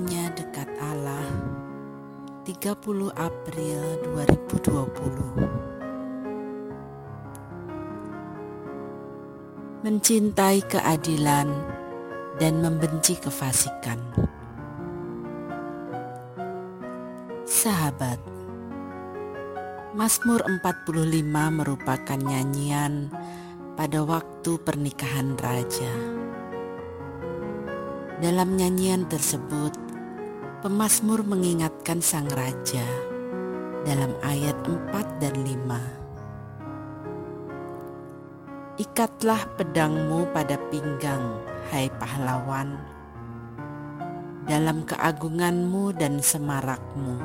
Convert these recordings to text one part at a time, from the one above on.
Hanya dekat Allah. 30 April 2020 Mencintai keadilan dan membenci kefasikan. Sahabat Mazmur 45 merupakan nyanyian pada waktu pernikahan raja. Dalam nyanyian tersebut, pemazmur mengingatkan sang raja dalam ayat 4 dan 5. Ikatlah pedangmu pada pinggang, hai pahlawan, dalam keagunganmu dan semarakmu.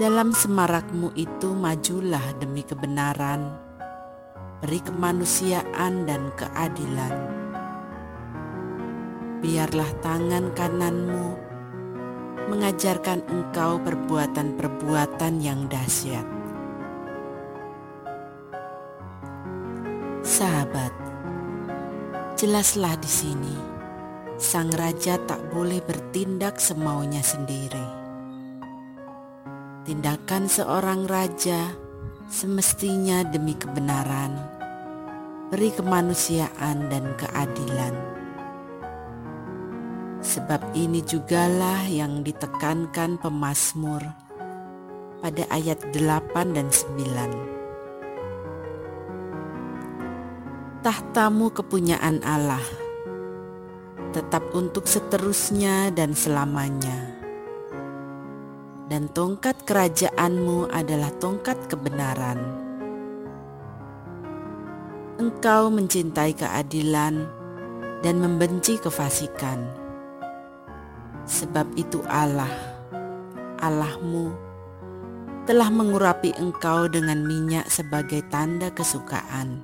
Dalam semarakmu itu majulah demi kebenaran, beri kemanusiaan dan keadilan biarlah tangan kananmu mengajarkan engkau perbuatan-perbuatan yang dahsyat. Sahabat, jelaslah di sini, sang raja tak boleh bertindak semaunya sendiri. Tindakan seorang raja semestinya demi kebenaran, beri kemanusiaan dan keadilan Sebab ini jugalah yang ditekankan pemazmur pada ayat 8 dan 9. Tahtamu kepunyaan Allah, tetap untuk seterusnya dan selamanya. Dan tongkat kerajaanmu adalah tongkat kebenaran. Engkau mencintai keadilan dan membenci kefasikan Sebab itu Allah, Allahmu, telah mengurapi engkau dengan minyak sebagai tanda kesukaan,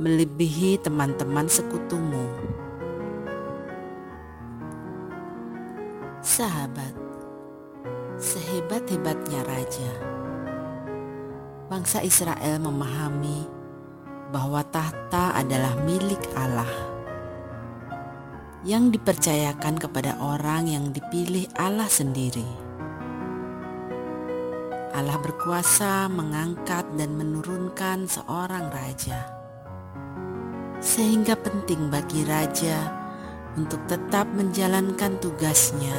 melebihi teman-teman sekutumu. Sahabat, sehebat-hebatnya raja, bangsa Israel memahami bahwa tahta adalah milik Allah yang dipercayakan kepada orang yang dipilih Allah sendiri. Allah berkuasa mengangkat dan menurunkan seorang raja, sehingga penting bagi raja untuk tetap menjalankan tugasnya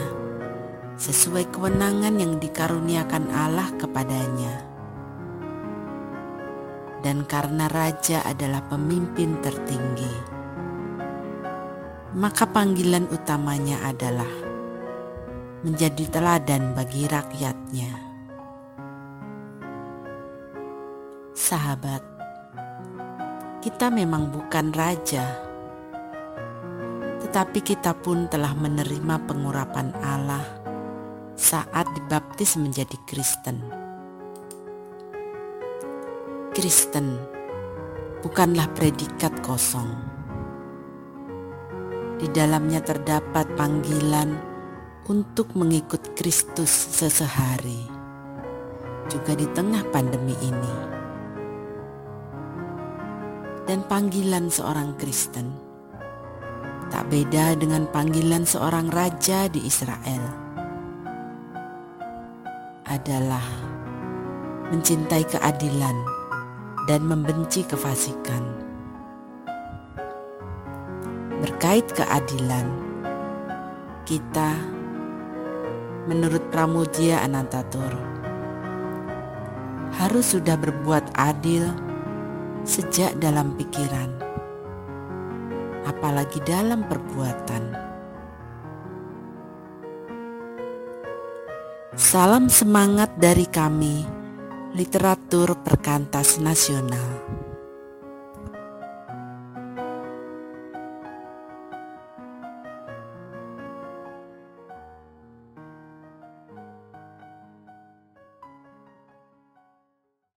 sesuai kewenangan yang dikaruniakan Allah kepadanya. Dan karena raja adalah pemimpin tertinggi maka panggilan utamanya adalah menjadi teladan bagi rakyatnya. Sahabat, kita memang bukan raja, tetapi kita pun telah menerima pengurapan Allah saat dibaptis menjadi Kristen. Kristen bukanlah predikat kosong di dalamnya terdapat panggilan untuk mengikut Kristus sesehari, juga di tengah pandemi ini. Dan panggilan seorang Kristen tak beda dengan panggilan seorang raja di Israel adalah mencintai keadilan dan membenci kefasikan berkait keadilan, kita menurut Pramudia Anantatur harus sudah berbuat adil sejak dalam pikiran, apalagi dalam perbuatan. Salam semangat dari kami, literatur perkantas nasional.